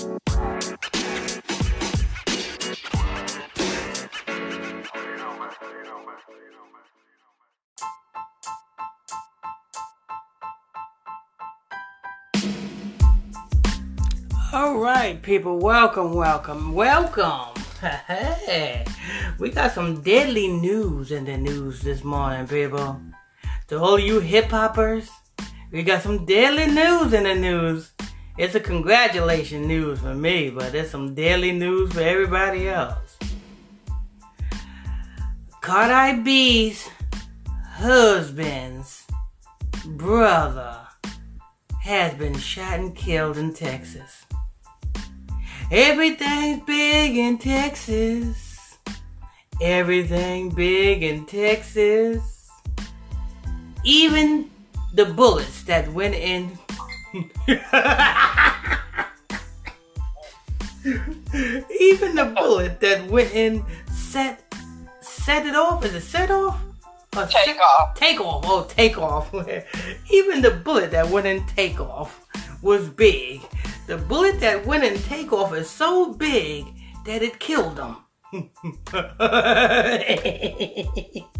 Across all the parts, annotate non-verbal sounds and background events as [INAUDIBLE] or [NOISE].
All right, people, welcome, welcome, welcome. [LAUGHS] Hey, we got some deadly news in the news this morning, people. To all you hip hoppers, we got some deadly news in the news. It's a congratulation news for me, but it's some deadly news for everybody else. Cardi B's husband's brother has been shot and killed in Texas. Everything's big in Texas. Everything big in Texas. Even the bullets that went in. Even the bullet that went in set set it off. Is it set off? Or take set, off. Take off. Oh, take off. [LAUGHS] Even the bullet that went in take off was big. The bullet that went in takeoff is so big that it killed him. [LAUGHS]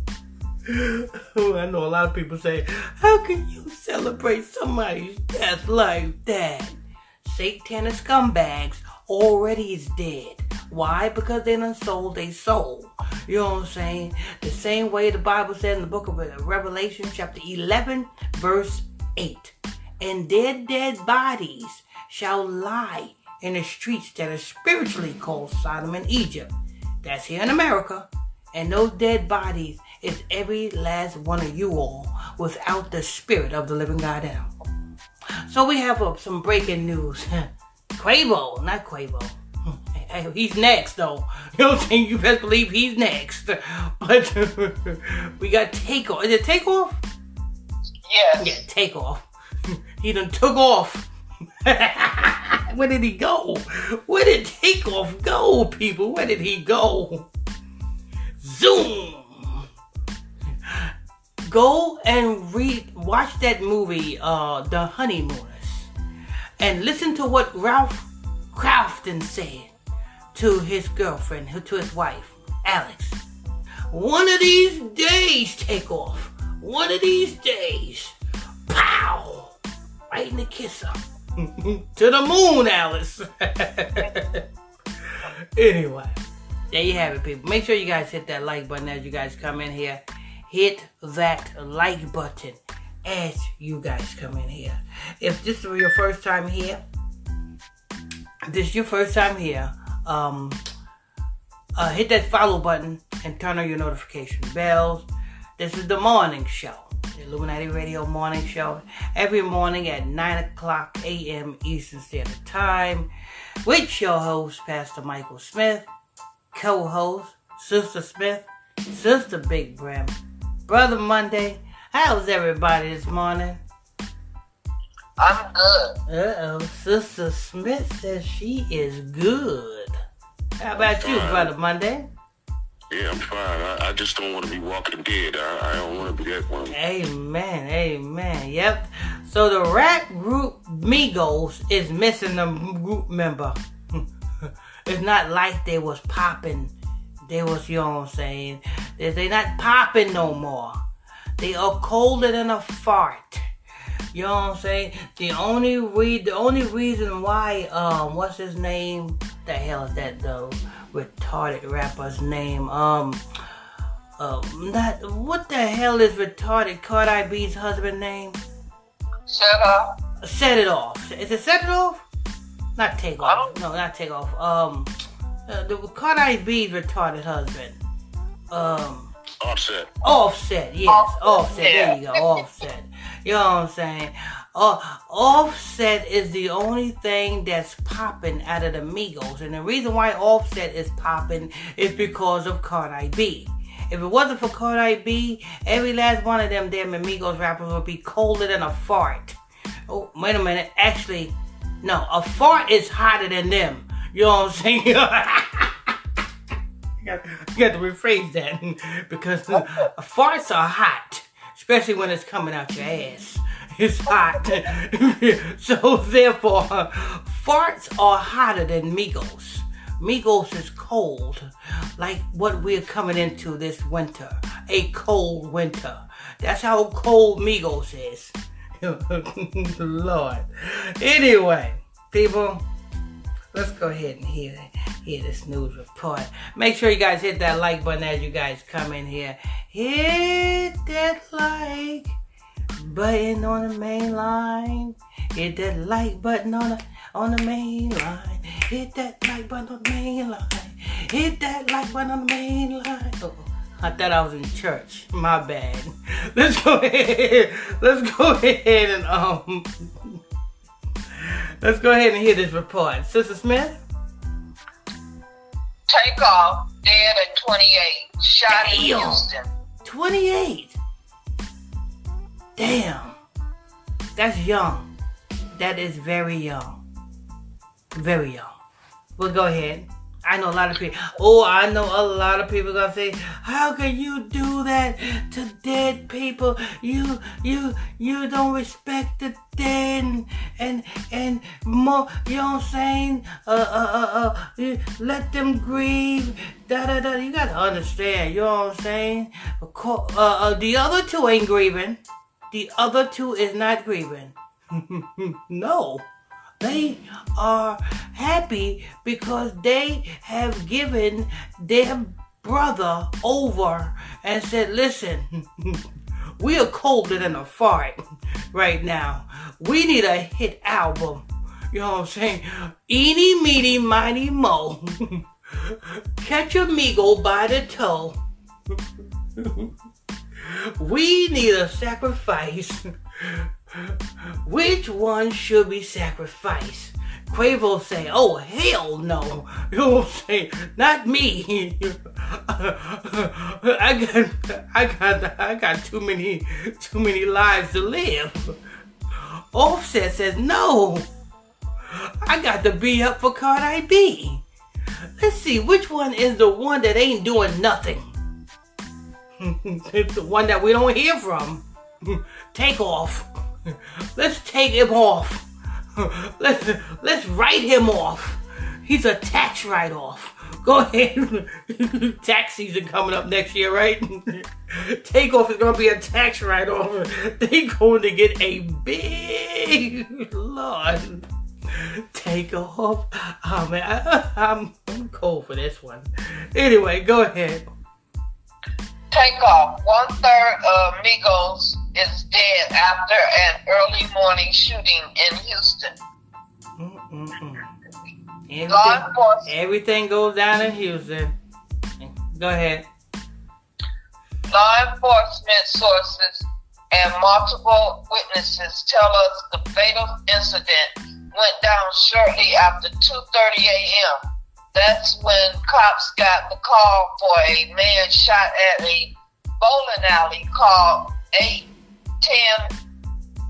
[LAUGHS] I know a lot of people say, How can you celebrate somebody's death like that? Satanic scumbags already is dead. Why? Because they done sold their soul. You know what I'm saying? The same way the Bible said in the book of uh, Revelation, chapter 11, verse 8 and their dead bodies shall lie in the streets that are spiritually called Sodom and Egypt. That's here in America. And those dead bodies is every last one of you all without the spirit of the living God in them. So we have uh, some breaking news. [LAUGHS] Quavo, not Quavo. [LAUGHS] He's next though. [LAUGHS] You know what I'm saying? You best believe he's next. But we got Takeoff. Is it Takeoff? Yes. Yeah, Takeoff. He done took off. Where did he go? Where did Takeoff go, people? Where did he go? Zoom! Go and read, watch that movie, uh, The Honeymooners, and listen to what Ralph Crafton said to his girlfriend, to his wife, Alex. One of these days, take off. One of these days. Pow! right in the kisser. [LAUGHS] to the moon, Alice. [LAUGHS] anyway, there you have it, people. Make sure you guys hit that like button as you guys come in here. Hit that like button as you guys come in here. If this is your first time here, this is your first time here, um, uh, hit that follow button and turn on your notification bells. This is the morning show the Illuminati Radio Morning Show, every morning at 9 o'clock a.m. Eastern Standard Time, with your host, Pastor Michael Smith, co host, Sister Smith, Sister Big Brim, Brother Monday. How's everybody this morning? I'm good. Uh oh, Sister Smith says she is good. How about you, Brother Monday? Yeah, I'm fine. I, I just don't want to be walking dead. I, I don't want to be that one. Amen. Amen. Yep. So the rap group Migos is missing a group member. [LAUGHS] it's not like they was popping. They was, you know what I'm saying? They, they not popping no more. They are colder than a fart. You know what I'm saying? The only re- the only reason why um what's his name? The hell is that though? retarded rapper's name. Um, uh, not what the hell is retarded Cardi B's husband name? Set off. Set it off. Is it set it off? Not take off. No, not take off. Um, uh, the Cardi B's retarded husband. Um. Offset. Offset, yes. Offset. offset. There you go. Offset. You know what I'm saying? Uh, Offset is the only thing that's popping out of the Migos. And the reason why Offset is popping is because of Cardi B. If it wasn't for Cardi B, every last one of them damn Migos rappers would be colder than a fart. Oh, wait a minute. Actually, no, a fart is hotter than them. You know what I'm saying? [LAUGHS] you got to rephrase that [LAUGHS] because oh. farts are hot, especially when it's coming out your ass. [LAUGHS] It's hot. so therefore, farts are hotter than Migos. Migos is cold, like what we're coming into this winter. A cold winter. That's how cold Migos is. Lord. Anyway, people, let's go ahead and hear hear this news report. Make sure you guys hit that like button as you guys come in here. Hit that like button on the main line. Hit that like button on the on the main line. Hit that like button on the main line. Hit that like button on the main line. Oh, I thought I was in church. My bad. [LAUGHS] Let's go ahead. Let's go ahead and um. Let's go ahead and hear this report, Sister Smith. Take off, dead at 28, shot in Damn. Houston. 28. Damn. That's young. That is very young. Very young. We'll go ahead. I know a lot of people. Oh, I know a lot of people gonna say, "How can you do that to dead people? You, you, you don't respect the dead, and and, and more. You know what I'm saying? Uh, uh, uh, uh let them grieve. Da da da. You gotta understand. You know what I'm saying? Uh, uh, the other two ain't grieving. The other two is not grieving. [LAUGHS] no. They are happy because they have given their brother over and said, listen, [LAUGHS] we are colder than a fart right now. We need a hit album. You know what I'm saying? Eeny, meeny, miny, mo. [LAUGHS] Catch a Migo by the toe. [LAUGHS] we need a sacrifice. Which one should we sacrifice? Quavo say, oh hell no. You know what Not me. [LAUGHS] I got I got I got too many too many lives to live. Offset says no. I got to be up for Cardi B. Let's see which one is the one that ain't doing nothing. [LAUGHS] it's the one that we don't hear from. Take off. Let's take him off. Let's let's write him off. He's a tax write-off. Go ahead. [LAUGHS] tax season coming up next year, right? [LAUGHS] Takeoff is gonna be a tax write-off. They're going to get a big Lord. Take off. Oh man, I, I'm [LAUGHS] I'm cold for this one. Anyway, go ahead. Take off. One third of Migos is dead after an early morning shooting in Houston. Mm-mm-mm. Law Everything, enforcement, everything goes down in Houston. Go ahead. law enforcement sources and multiple witnesses tell us the fatal incident went down shortly after 2:30 a.m. That's when cops got the call for a man shot at a bowling alley called 810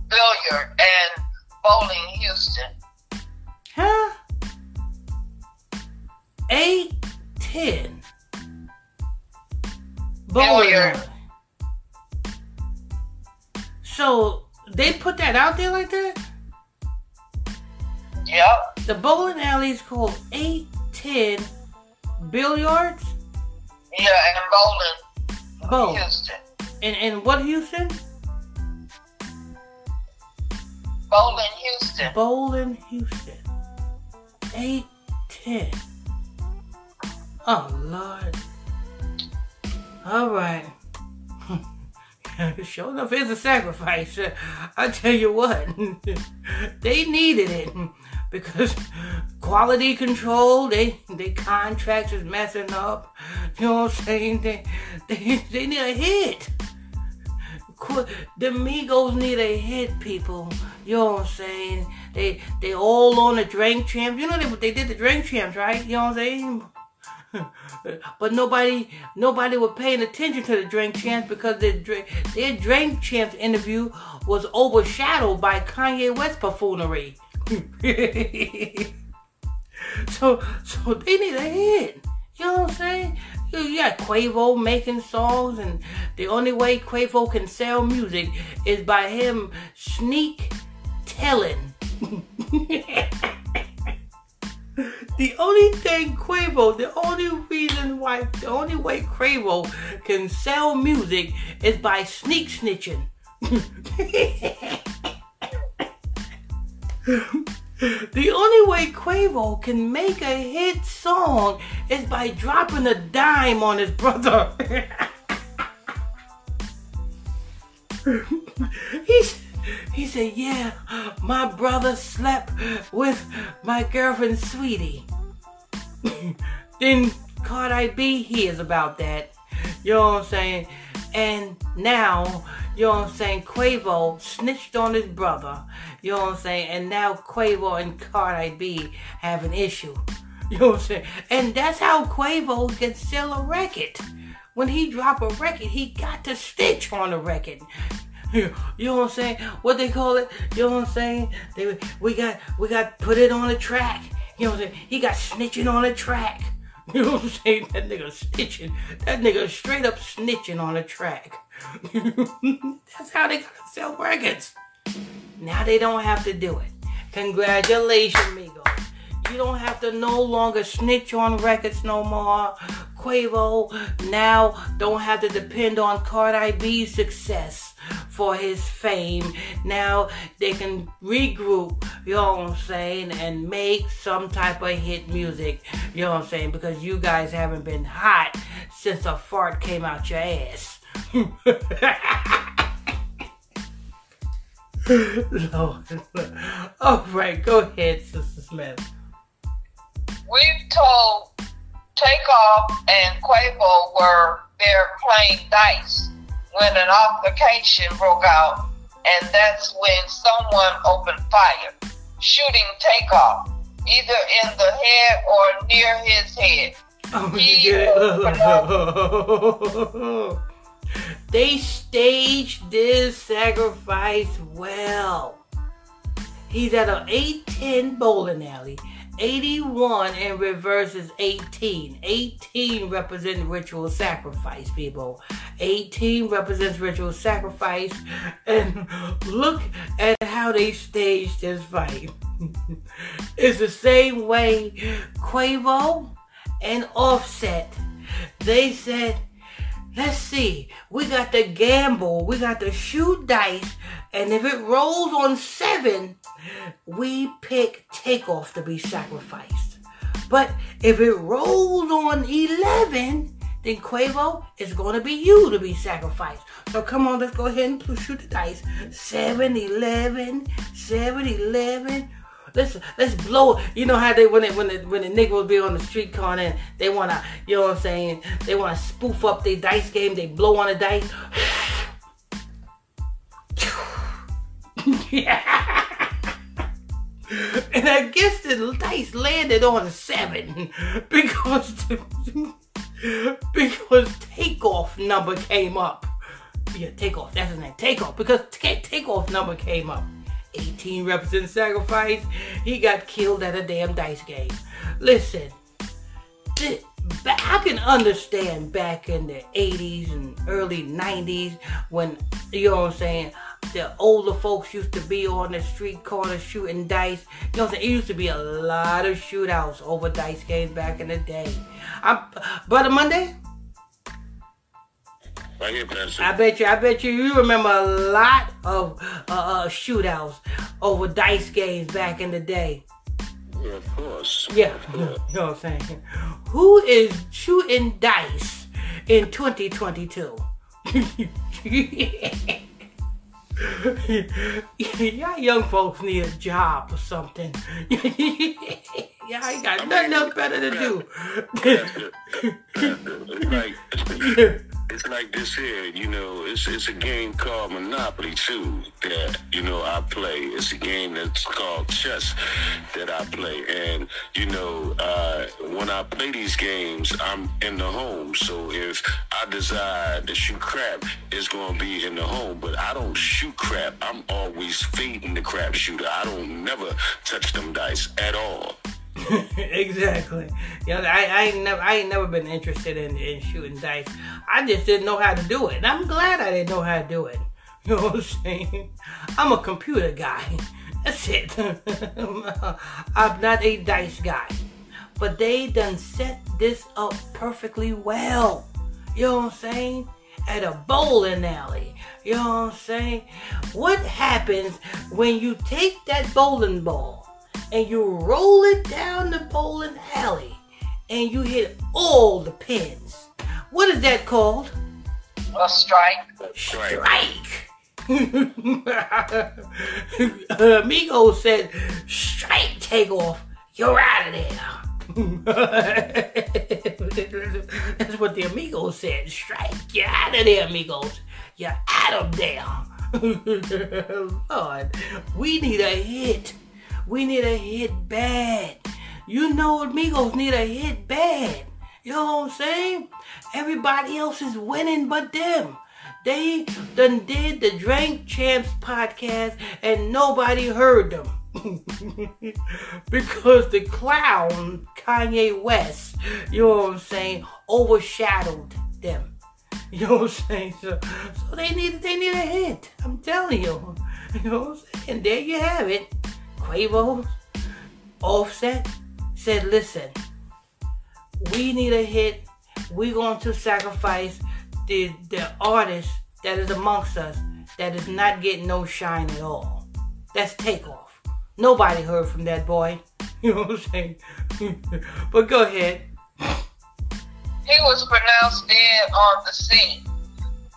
Billiard and Bowling, Houston. Huh? Eight, ten. Bowling Billiard. So they put that out there like that? Yep. The bowling alley is called 810 Billiards? Yeah, and Bowling, Bow. Houston. And, and what Houston? Bowling, Houston. Bowling, Houston. 810. Oh, Lord. All right. [LAUGHS] sure enough, it's a sacrifice. [LAUGHS] I tell you what, [LAUGHS] they needed it because quality control, they they contracts is messing up. You know what I'm saying? They they, they need a hit. The Migos need a hit, people. You know what I'm saying? They they all on the drink champs. You know they they did the drink champs, right? You know what I'm saying? [LAUGHS] but nobody nobody was paying attention to the drink champs because their their drink champs interview was overshadowed by Kanye West buffoonery. [LAUGHS] so so they need a hit. You know what I'm saying? You, you got Quavo making songs, and the only way Quavo can sell music is by him sneak telling. the only thing Quavo, the only reason why, the only way Quavo can sell music is by sneak snitching. [LAUGHS] The only way Quavo can make a hit song is by dropping a dime on his brother. [LAUGHS] He's, he said, Yeah, my brother slept with my girlfriend, Saweetie. [LAUGHS] then Cardi B hears about that. You know what I'm saying? And now, you know what I'm saying, Quavo snitched on his brother. You know what I'm saying? And now Quavo and Cardi B have an issue. [LAUGHS] You know what I'm saying? And that's how Quavo can sell a record. When he drop a record, he got to stitch on the record. [LAUGHS] You know what I'm saying? What they call it? You know what I'm saying? They, we got we got put it on a track. You know what I'm saying? He got snitching on a track. [LAUGHS] You know what I'm saying? That nigga snitching. That nigga straight up snitching on a track. [LAUGHS] That's how they gotta sell records. Now they don't have to do it. Congratulations, Migos. You don't have to no longer snitch on records no more. Quavo now don't have to depend on Cardi B's success for his fame. Now they can regroup, you know what I'm saying, and make some type of hit music, you know what I'm saying, because you guys haven't been hot since a fart came out your ass. [LAUGHS] All right, go ahead, Sister Smith. We've told Takeoff and Quavo were there playing dice when an altercation broke out, and that's when someone opened fire, shooting Takeoff either in the head or near his head. Oh, you He get it? [LAUGHS] they staged this sacrifice well. He's at an 810 bowling alley. 81 in reverse is 18. 18 represents ritual sacrifice, people. 18 represents ritual sacrifice. And look at how they staged this fight. [LAUGHS] it's the same way Quavo and Offset. They said, let's see, we got to gamble, we got to shoot dice, and if it rolls on seven, we pick Takeoff to be sacrificed. But if it rolls on 11, then Quavo is going to be you to be sacrificed. So come on, let's go ahead and shoot the dice. 7, 11, 7, 11. Let's let's blow. You know how they when they when the when the niggas be on the street corner and they wanna you know what I'm saying they wanna spoof up their dice game. They blow on the dice. [SIGHS] [LAUGHS] [LAUGHS] And I guess the dice landed on seven because [LAUGHS] because takeoff number came up. Yeah, takeoff. That's his name. Takeoff because ta- takeoff number came up. 18 represents sacrifice. He got killed at a damn dice game. Listen, th- I can understand back in the 80s and early 90s when, you know what I'm saying, the older folks used to be on the street corner shooting dice. You know what I'm saying? It used to be a lot of shootouts over dice games back in the day. I'm, Brother Monday, Right here, I bet you, I bet you, you remember a lot of uh, uh, shootouts over dice games back in the day. Yeah, of course. Yeah, [LAUGHS] you know what I'm saying? Who is shooting dice in 2022? [LAUGHS] [LAUGHS] Y'all young folks need a job or something. [LAUGHS] Y'all ain't got nothing else better to do. Like [LAUGHS] it's like this here, you know. It's it's a game called Monopoly too that you know I play. It's a game that's called chess that I play, and you know uh, when I play these games, I'm in the home. So if I desire to shoot crap, it's gonna be in the home. But I don't shoot crap. I'm always fading the crap shooter. I don't never touch them dice at all. [LAUGHS] exactly. You know, I, I ain't never I ain't never been interested in, in shooting dice. I just didn't know how to do it. I'm glad I didn't know how to do it. [LAUGHS] You know what I'm saying? I'm a computer guy. [LAUGHS] That's it. I'm not a dice guy. But they done set this up perfectly well. You know what I'm saying? At a bowling alley. You know what I'm saying? What happens when you take that bowling ball and you roll it down the bowling alley and you hit all the pins? What is that called? A strike. Strike. [LAUGHS] Amigo said, strike takeoff. You're out of there. [LAUGHS] That's what the amigos said. Strike. You're out of there, amigos. You're out of there. [LAUGHS] Lord, we need a hit. We need a hit bad. You know amigos need a hit bad. You know what I'm saying? Everybody else is winning but them. They done did the Drink Champs podcast and nobody heard them. [LAUGHS] because the clown Kanye West, you know what I'm saying, overshadowed them. You know what I'm saying? So, so they need they need a hit. I'm telling you. [LAUGHS] You know what I'm saying? And there you have it. Quavo, Offset said, listen, we need a hit. We're going to sacrifice the the artist that is amongst us that is not getting no shine at all. That's takeoff. Nobody heard from that boy. [LAUGHS] You know what I'm saying? [LAUGHS] but go ahead. He was pronounced dead on the scene.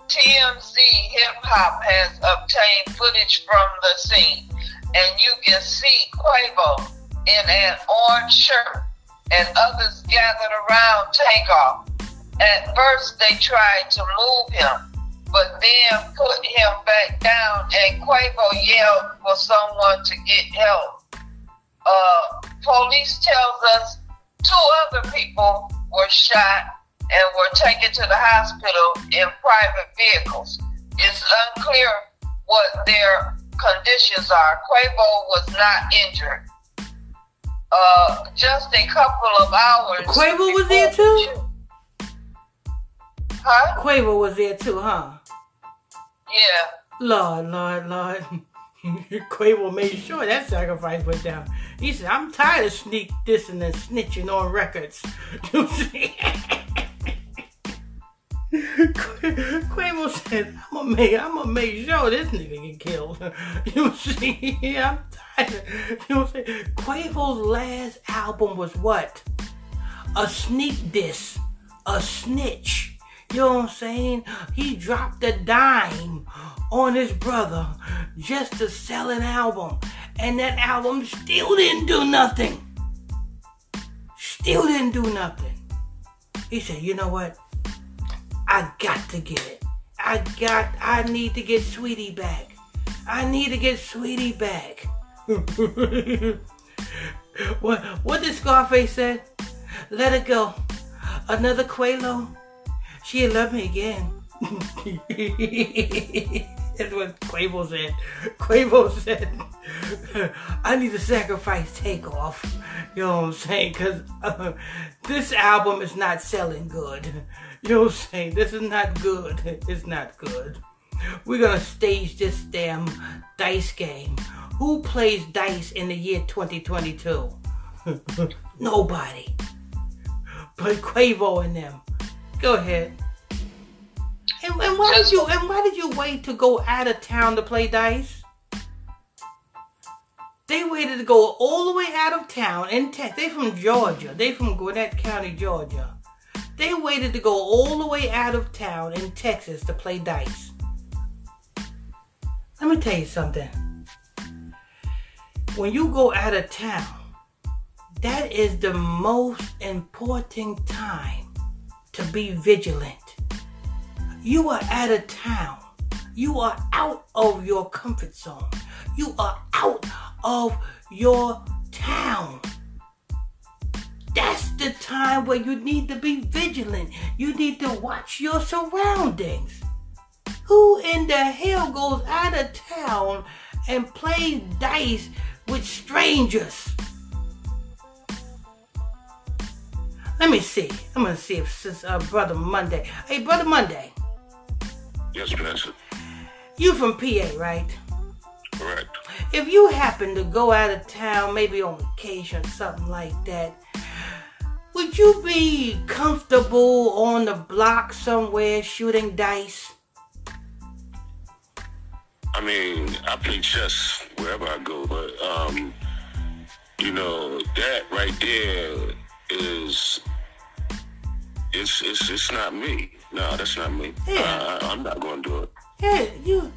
TMZ Hip Hop has obtained footage from the scene, and you can see Quavo in an orange shirt and others gathered around Takeoff. At first, they tried to move him, but then put him back down, and Quavo yelled for someone to get help. Uh, police tells us two other people were shot and were taken to the hospital in private vehicles. It's unclear what their conditions are. Quavo was not injured. Uh, just a couple of hours. Quavo was there too? Huh? Quavo was there too, huh? Yeah. Lord, Lord, Lord. [LAUGHS] Quavo made sure that sacrifice went down. He said, I'm tired of sneak dissing and then snitching on records. [LAUGHS] You see? [LAUGHS] Quavo said, make I'm gonna make sure this nigga get killed. [LAUGHS] You see, [LAUGHS] I'm tired. [LAUGHS] You know what I'm saying? Quavo's last album was what? A sneak diss, a snitch. You know what I'm saying? He dropped a dime on his brother just to sell an album. And that album still didn't do nothing. Still didn't do nothing. He said, you know what? I got to get it. I got, I need to get Saweetie back. I need to get Saweetie back. [LAUGHS] what, what did Scarface say? Let it go. Another Quavo she love me again. [LAUGHS] That's what Quavo said. Quavo said, [LAUGHS] I need to sacrifice takeoff. You know what I'm saying? Because uh, this album is not selling good. [LAUGHS] You know what I'm saying? This is not good. [LAUGHS] It's not good. We're going to stage this damn dice game. Who plays dice in the year 2022? [LAUGHS] Nobody. But Quavo and them. Go ahead. And, and why did you and why did you wait to go out of town to play dice? They waited to go all the way out of town in Texas. They from Georgia. They from Gwinnett County, Georgia. They waited to go all the way out of town in Texas to play dice. Let me tell you something. When you go out of town, that is the most important time to be vigilant. You are out of town. You are out of your comfort zone. You are out of your town. That's the time where you need to be vigilant. You need to watch your surroundings. Who in the hell goes out of town and plays dice with strangers? let me see. I'm gonna see if sis, uh, brother Monday. Hey, brother Monday. Yes, Vanessa. You from PA, right? Correct. If you happen to go out of town, maybe on vacation, something like that, would you be comfortable on the block somewhere shooting dice? I mean, I play chess wherever I go, but um, you know that right there is it's it's it's not me. No, that's not me. Yeah. I, I'm not going to do it. Yeah, you.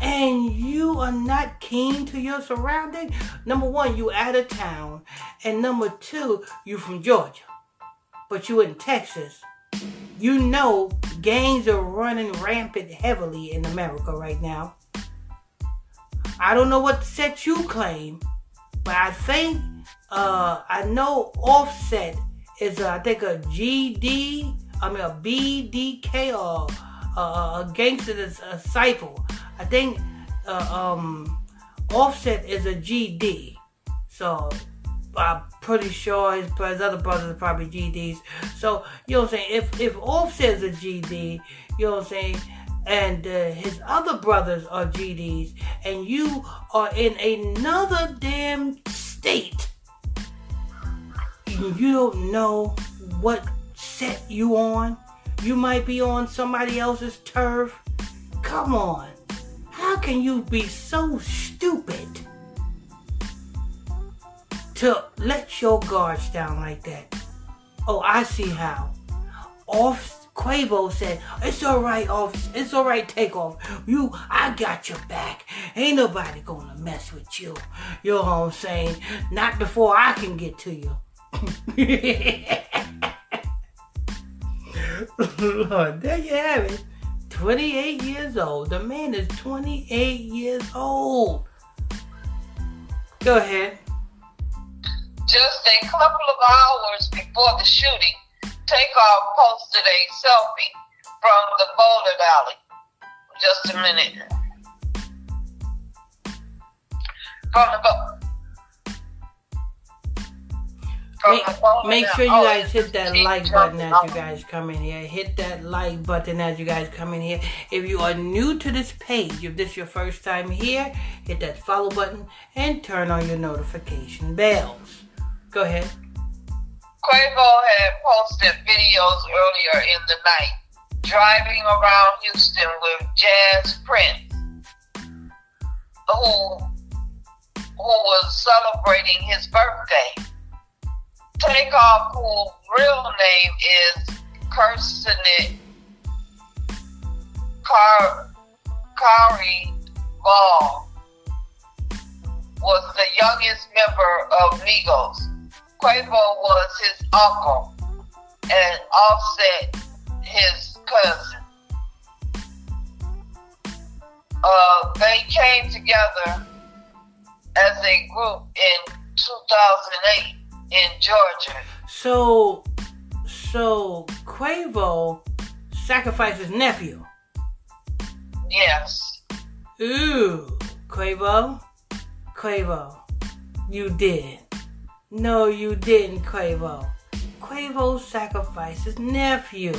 And you are not keen to your surroundings. Number one, you out of town, and number two, you from Georgia, but you in Texas. You know gangs are running rampant heavily in America right now. I don't know what set you claim, but I think uh, I know Offset is uh, I think a GD, I mean a BDK or uh, a gangster disciple. I think uh, um, Offset is a GD, so I'm pretty sure his, his other brothers are probably GDs. So you know what I'm saying? If if Offset is a GD, you know what I'm saying? And uh, his other brothers are GDs, and you are in another damn state. You don't know what set you on. You might be on somebody else's turf. Come on. How can you be so stupid to let your guards down like that? Oh, I see how. Off Quavo said, "It's all right, off. It's all right. Take off. You, I got your back. Ain't nobody gonna mess with you. You know what I'm saying? Not before I can get to you." [LAUGHS] Lord, there you have it. 28 years old. The man is 28 years old. Go ahead. Just a couple of hours before the shooting, Takeoff posted a selfie from the bowling alley. Just a minute. From the Make, make sure you oh, guys Oh, hit that like button as you guys come in here. Hit that like button as you guys come in here. If you are new to this page, if this is your first time here, hit that follow button and turn on your notification bells. Go ahead. Quavo had posted videos earlier in the night driving around Houston with Jas Prince, who who was celebrating his birthday. Takeoff, whose real name is Kirsnick Car Khari Ball, was the youngest member of Migos. Quavo was his uncle, and Offset his cousin. Uh, they came together as a group in 2008 in Georgia. So, so Quavo sacrificed his nephew. Yes. Ooh, Quavo, Quavo, you did. No, you didn't, Quavo. Quavo sacrificed his nephew.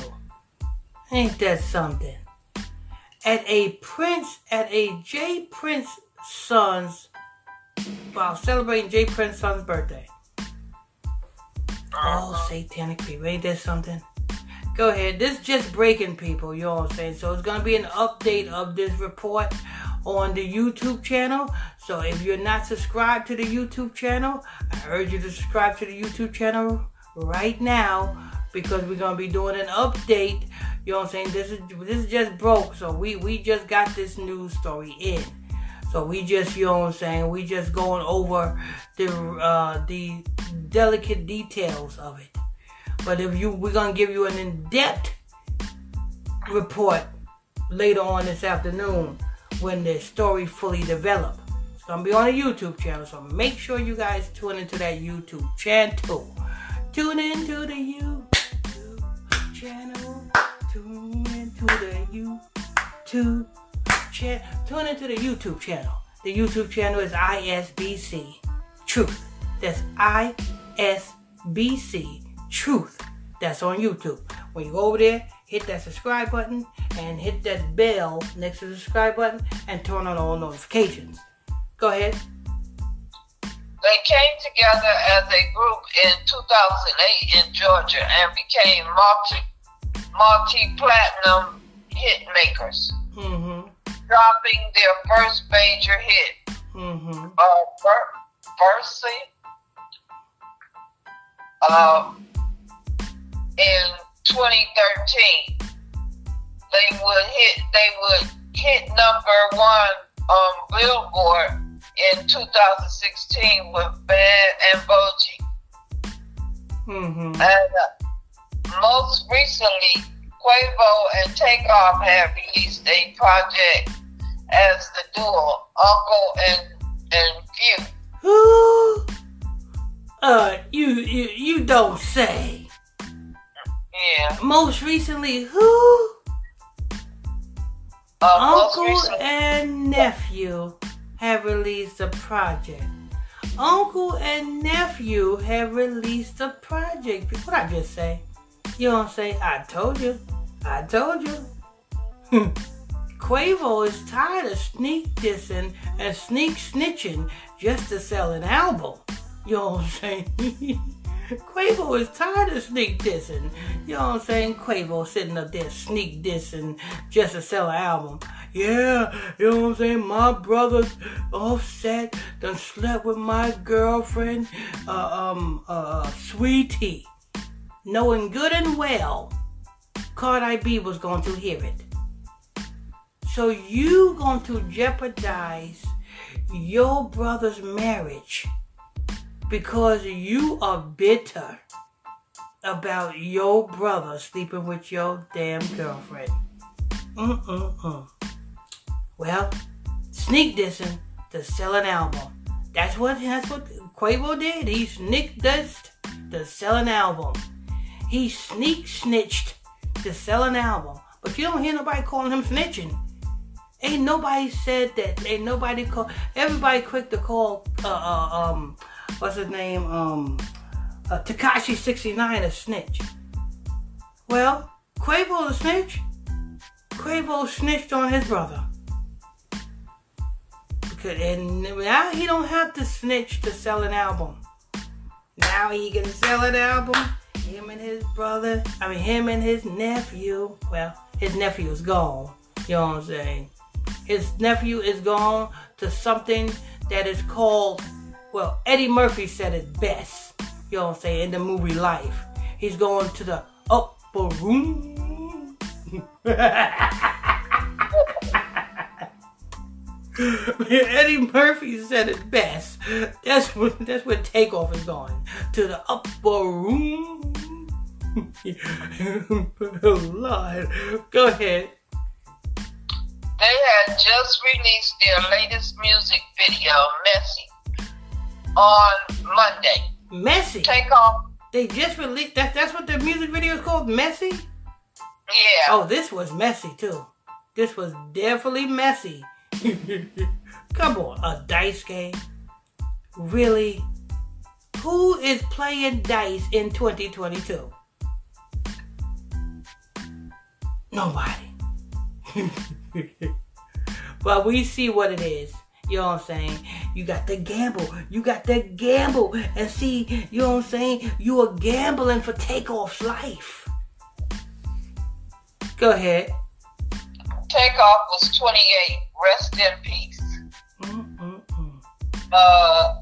Ain't that something? At a Prince, at a J Prince son's, while celebrating J Prince son's birthday. Oh, uh-huh. satanic people, ain't that something? Go ahead. This just breaking people, you know what I'm saying? So it's gonna be an update of this report on the YouTube channel. So if you're not subscribed to the YouTube channel, I urge you to subscribe to the YouTube channel right now because we're gonna be doing an update. You know what I'm saying? This is this is just broke, so we we just got this news story in. So we just, you know what I'm saying, we just going over the uh, the delicate details of it. But if you, we're gonna give you an in-depth report later on this afternoon when the story fully developed. It's gonna be on the YouTube channel, so make sure you guys tune into that YouTube channel. Tune into the YouTube channel. Tune into the YouTube channel. Tune into the YouTube channel. The YouTube channel is ISBC Truth. That's ISBC Truth. That's on YouTube. When you go over there, hit that subscribe button and hit that bell next to the subscribe button and turn on all notifications. Go ahead. They came together as a group in 2008 in Georgia and became multi multi platinum hit makers, Mm-hmm. Dropping their first major hit, Mm-hmm. uh, uh, in 2013. They would hit. They would hit number one on Billboard in 2016 with Bad and Boujee. Mm-hmm. And uh, most recently, Quavo and Takeoff have released a project as the duo, Uncle and and Phew. Who? [GASPS] Uh, you, you, you don't say. Yeah. Most recently, who? Uh, Uncle recently, and nephew have released a project. Uncle and nephew have released a project. What I just say? You don't say, I told you. I told you. [LAUGHS] Quavo is tired of sneak dissing and sneak snitching just to sell an album. You know what I'm saying? [LAUGHS] Quavo is tired of sneak dissing. You know what I'm saying? Quavo sitting up there sneak dissing just to sell an album. Yeah, you know what I'm saying? My brother's Offset done slept with my girlfriend, uh, um, uh, Saweetie, knowing good and well Cardi B was going to hear it. So you going to jeopardize your brother's marriage because you are bitter about your brother sleeping with your damn girlfriend. Mm-mm-mm. Well, sneak dissing to sell an album. That's what that's what Quavo did. He sneak dissed to sell an album. He sneak snitched to sell an album. But you don't hear nobody calling him snitching. Ain't nobody said that. Ain't nobody call. Everybody quick to call. Uh, uh um, what's his name? Um, uh, Tekashi 69 a snitch. Well, Quavo a snitch. Quavo snitched on his brother. Because, and now he don't have to snitch to sell an album. Now he can sell an album. Him and his brother, I mean him and his nephew. Well, his nephew is gone. You know what I'm saying? His nephew is gone to something that is called, well, Eddie Murphy said it best. You know what I'm saying? In the movie Life. He's going to the upper room. [LAUGHS] Eddie Murphy said it best. That's what that's where takeoff is going. To the upper room. [LAUGHS] Lord. Go ahead. they had just released their latest music video, Messy, on Monday. Messy. Takeoff, They just released that that's what the music video is called, Messy? yeah. Oh, this was messy too. This was definitely messy. [LAUGHS] Come on, a dice game? Really? Who is playing dice in 2022? Nobody. [LAUGHS] but we see what it is. You know what I'm saying? You got to gamble. You got to gamble. And see, you know what I'm saying? You are gambling for Takeoff's life. Go ahead. Takeoff was 28. Rest in peace. Mm-mm-mm. Uh,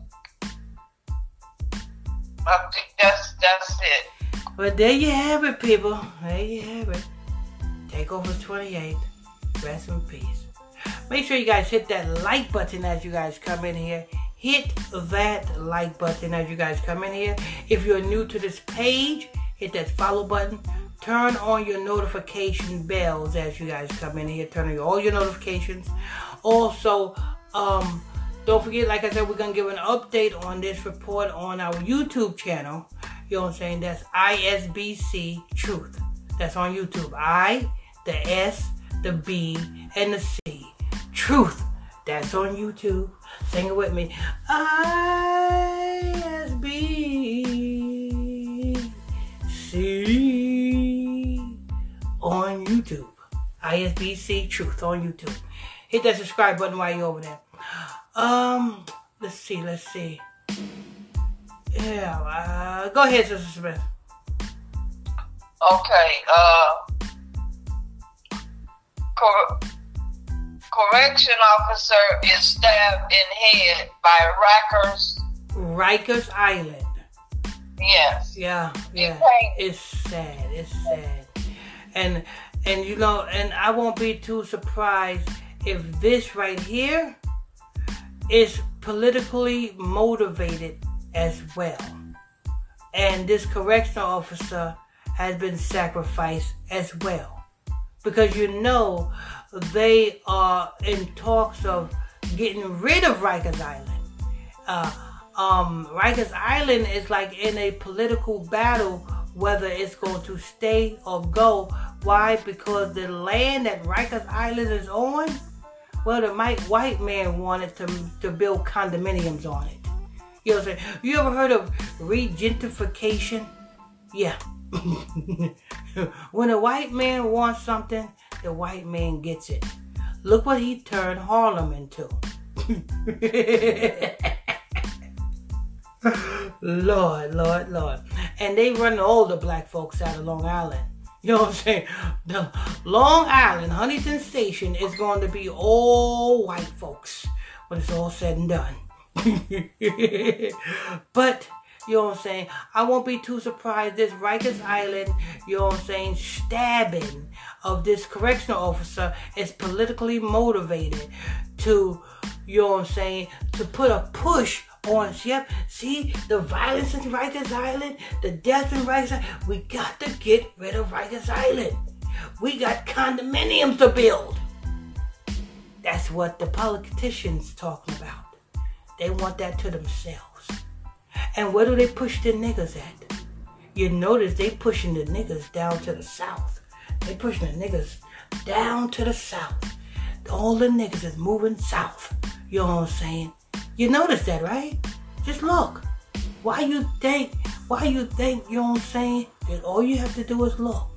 I think that's that's it. But there you have it, people. There you have it. Takeover 28. Rest in peace. Make sure you guys hit that like button as you guys come in here. Hit that like button as you guys come in here. If you're new to this page, hit that follow button. Turn on your notification bells as you guys come in here. Turn on all your notifications. Also, um, don't forget, like I said, we're gonna give an update on this report on our YouTube channel. You know what I'm saying? That's ISBC Truth. That's on YouTube. I, the S, the B, and the C. Truth. That's on YouTube. Sing it with me. ISB. ISBC Truth on YouTube. Hit that subscribe button while you're over there. Um, let's see, let's see. Yeah, uh, go ahead, Sister Smith. Okay, uh, cor- correction officer is stabbed in head by Rikers. Rikers Island. Yes. Yeah, yeah. It's sad. It's sad. And and you know, and I won't be too surprised if this right here is politically motivated as well. And this correctional officer has been sacrificed as well. Because you know they are in talks of getting rid of Rikers Island. Uh, um, Rikers Island is like in a political battle whether it's going to stay or go. Why? Because the land that Rikers Island is on, well, the Mike white man wanted to, to build condominiums on it. You know what I'm saying? You ever heard of regentification? Yeah. [LAUGHS] when a white man wants something, the white man gets it. Look what he turned Harlem into. [LAUGHS] Lord, Lord, Lord. And they run all the black folks out of Long Island. You know what I'm saying? The Long Island, Huntington Station is going to be all white folks when it's all said and done. [LAUGHS] but, you know what I'm saying? I won't be too surprised. This Rikers Island, you know what I'm saying, stabbing of this correctional officer is politically motivated to, you know what I'm saying, to put a push on yep. See the violence in Rikers Island, the death in Rikers Island. We got to get rid of Rikers Island. We got condominiums to build. That's what the politicians talking about. They want that to themselves. And where do they push the niggas at? You notice they pushing the niggas down to the south. They pushing the niggas down to the south. All the niggas is moving south. You know what I'm saying? You notice that, right? Just look. Why you think, why you think, you know what I'm saying? That all you have to do is look.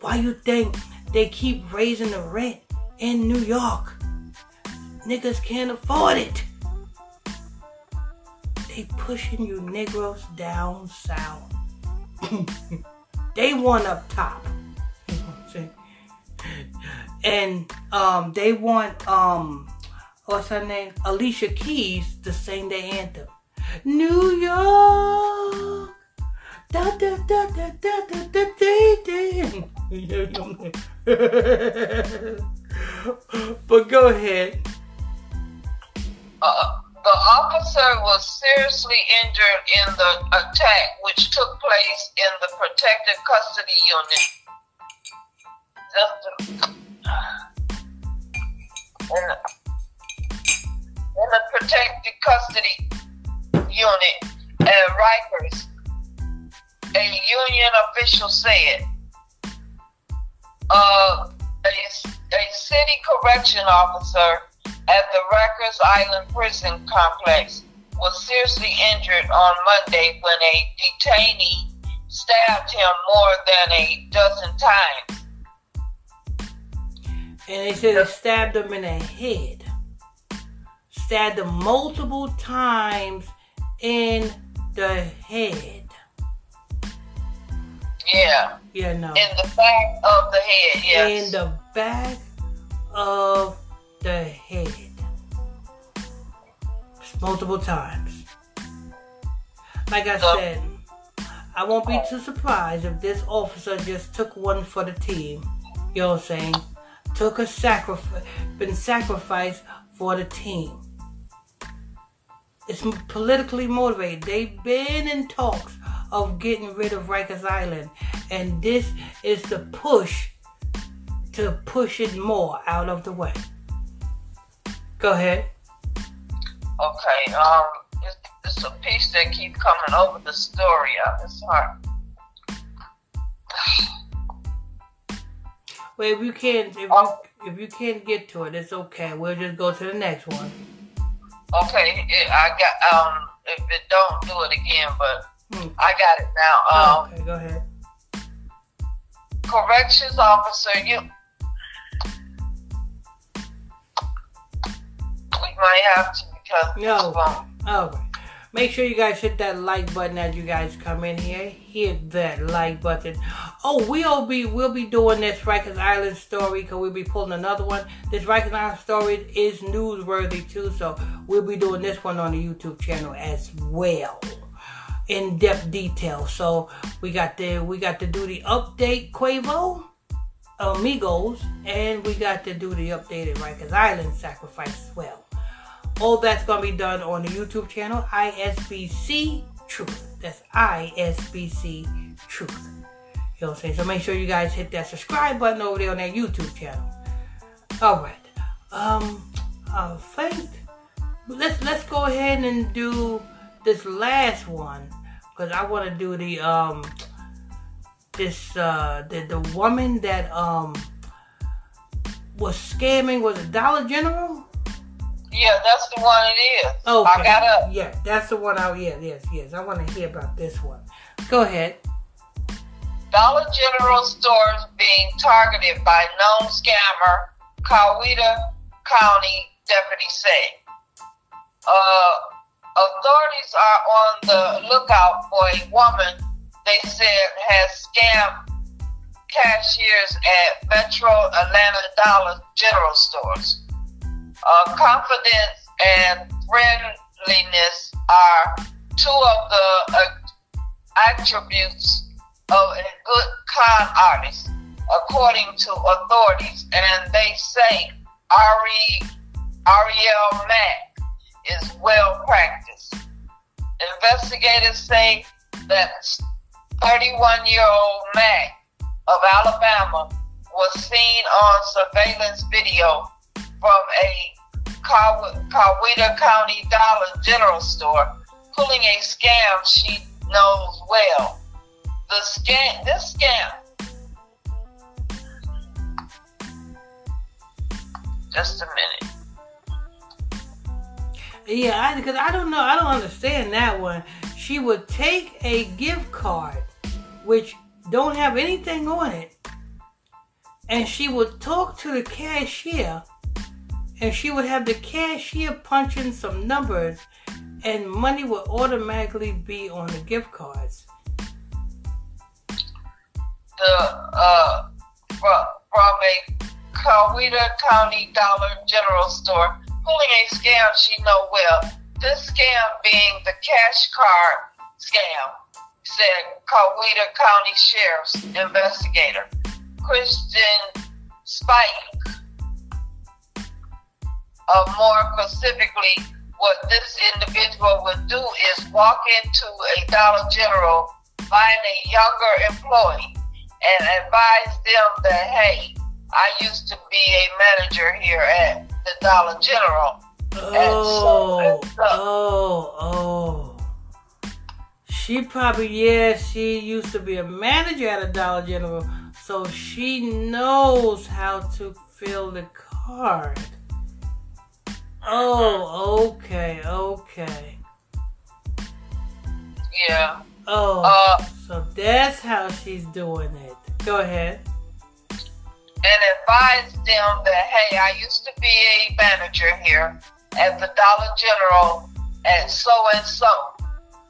Why you think they keep raising the rent in New York? Niggas can't afford it. They pushing you Negroes down south. [LAUGHS] they want up top. [LAUGHS] and um, they want um, what's her name? Alicia Keys to sing the anthem. New York. Da da da da da da da da da. [LAUGHS] [LAUGHS] but go ahead. Uh, the officer was seriously injured in the attack, which took place in the protective custody unit. Just in, [SIGHS] in the protective custody unit at Rikers, a union official said. Uh, a, a city correction officer at the Rikers Island Prison Complex was seriously injured on Monday when a detainee stabbed him more than a dozen times. And they said they stabbed him in the head. Stabbed multiple times in the head. Yeah. Yeah, no. In the back of the head, yes. In the back of the head. Multiple times. Like I So- said, I won't be too surprised if this officer just took one for the team. You know what I'm saying? Took a sacrifice, been sacrificed for the team. It's politically motivated. They've been in talks of getting rid of Rikers Island, and this is the push to push it more out of the way. Go ahead. Okay, um, it's, it's a piece that keeps coming over the story. Uh, It's hard. Well, if you can't, if you if you can't get to it, it's okay. We'll just go to the next one. Okay, it, I got um. If it don't do it again, but hmm. I got it now. Oh, um, oh, okay, go ahead. Corrections officer, you. We might have to because no. Oh. Make sure you guys hit that like button as you guys come in here. Hit that like button. Oh, we'll be we'll be doing this Rikers Island story because we'll be pulling another one. This Rikers Island story is newsworthy too, so we'll be doing this one on the YouTube channel as well. In depth detail. So we got the we got to do the update Quavo, Amigos, and we got to do the updated Rikers Island sacrifice as well. All that's gonna be done on the YouTube channel ISBC Truth. That's ISBC Truth. You know what I'm saying? So make sure you guys hit that subscribe button over there on that YouTube channel. All right. Um, I think let's let's go ahead and do this last one because I want to do the um this uh the the woman that um was scamming was a Dollar General. Yeah, that's the one it is. Okay. I got up. Yeah, that's the one. I yeah, yes, yes. I want to hear about this one. Go ahead. Dollar General stores being targeted by known scammer, Coweta County deputy say. Uh, authorities are on the lookout for a woman they said has scammed cashiers at Metro Atlanta Dollar General stores. Uh, confidence and friendliness are two of the uh, attributes of a good con artist, according to authorities. And they say Ari, Ariel Mack is well practiced. Investigators say that 31 year old Mack of Alabama was seen on surveillance video from a Cow- Coweta County Dollar General store pulling a scam she knows well. The scam, this scam. Just a minute. Yeah, because I, don't know. I don't understand that one. She would take a gift card, which don't have anything on it, and she would talk to the cashier, and she would have the cashier punch in some numbers, and money would automatically be on the gift cards. The uh, from, a Coweta County Dollar General store, pulling a scam she know well. This scam being the cash card scam, said Coweta County Sheriff's investigator Christian Spike. Uh, more specifically, what this individual would do is walk into a Dollar General, find a younger employee, and advise them that, hey, I used to be a manager here at the Dollar General. Oh, And so- oh, oh. She probably, yeah, she used to be a manager at a Dollar General, so she knows how to fill the card. Oh, okay, okay. Yeah. Oh, Uh, so that's how she's doing it. Go ahead. and advised them that, hey, I used to be a manager here at the Dollar General at so and so.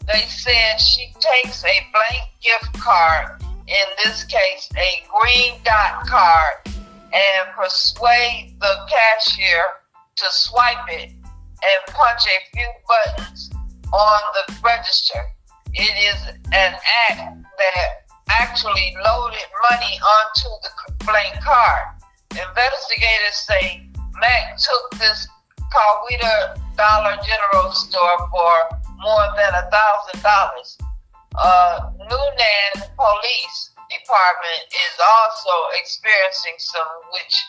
They said she takes a blank gift card, in this case, a green dot card, and persuade the cashier to swipe it and punch a few buttons on the register. It is an act that actually loaded money onto the blank card. Investigators say Mack took this Coweta Dollar General store for more than a thousand dollars. Newnan Police Department is also experiencing some, which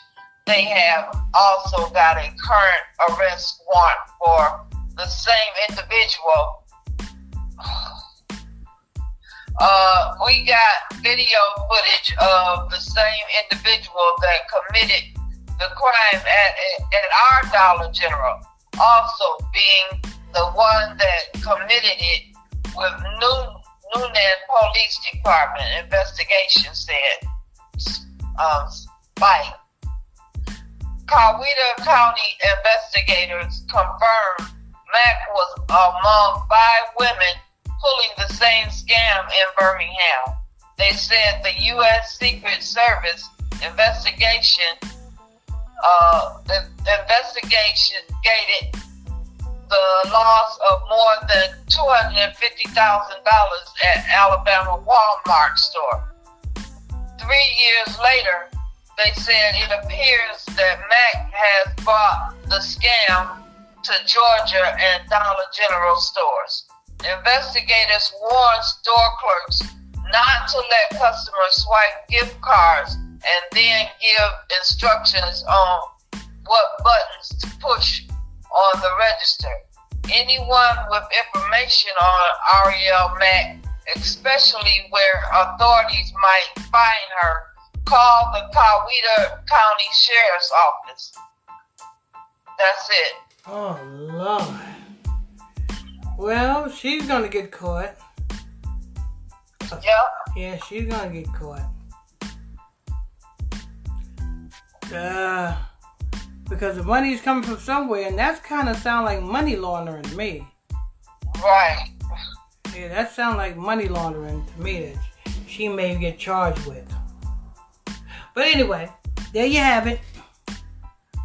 they have also got a current arrest warrant for the same individual. [SIGHS] Uh, we got video footage of the same individual that committed the crime at, at our Dollar General, also being the one that committed it with Newnan Police Department investigation said. Um, Spike. Coweta County investigators confirmed Mack was among five women pulling the same scam in Birmingham. They said the U.S. Secret Service investigation uh, investigation gated the loss of more than $250,000 at Alabama Walmart store. Three years later, they said it appears that Mack has bought the scam to Georgia and Dollar General stores. Investigators warned store clerks not to let customers swipe gift cards and then give instructions on what buttons to push on the register. Anyone with information on Ariel Mack, especially where authorities might find her, call the Coweta County Sheriff's Office. That's it. Oh, Lord. Well, she's gonna get caught. Yep. Yeah, she's gonna get caught. Uh, because the money's coming from somewhere, and that's kind of sound like money laundering to me. Right. Yeah, that sounds like money laundering to me that she may get charged with. But anyway, there you have it.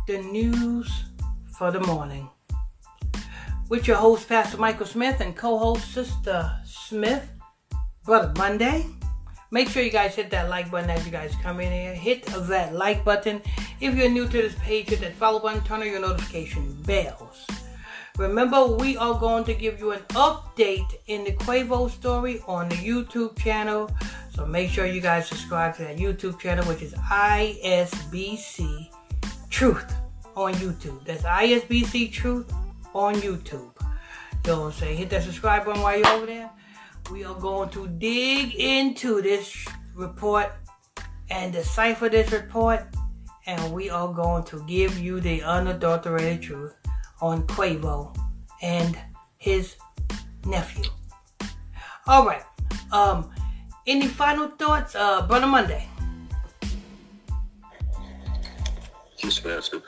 The news for the morning. With your host, Pastor Michael Smith, and co host, Sister Smith, Brother Monday. Make sure you guys hit that like button as you guys come in here. Hit that like button. If you're new to this page, hit that follow button, turn on your notification bells. Remember, we are going to give you an update in the Quavo story on the YouTube channel. So make sure you guys subscribe to that YouTube channel, which is ISBC Truth on YouTube. That's ISBC Truth on YouTube. So say hit that subscribe button while you're over there. We are going to dig into this report and decipher this report, and we are going to give you the unadulterated truth on Quavo and his nephew. All right. Um, any final thoughts, uh, Brother Monday? Yes, Pastor.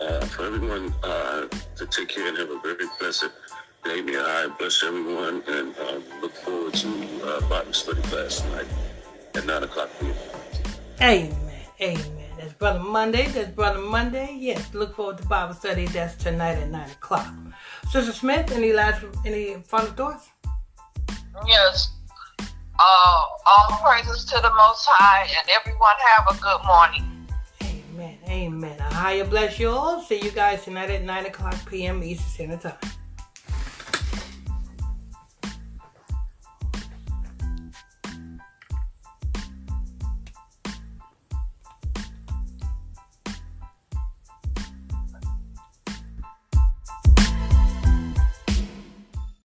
Uh, for everyone uh, to take care and have a very blessed day. May I bless everyone and uh, look forward to uh, Bible study class tonight at 9 o'clock p.m. Amen. Amen. That's Brother Monday. That's Brother Monday. Yes, look forward to Bible study. That's tonight at 9 o'clock. Sister Smith, any last, any final thoughts? Yes. Uh, all praises to the Most High, and everyone have a good morning. Amen. Amen. Higher bless you all. See you guys tonight at 9 o'clock p.m. Eastern Standard Time.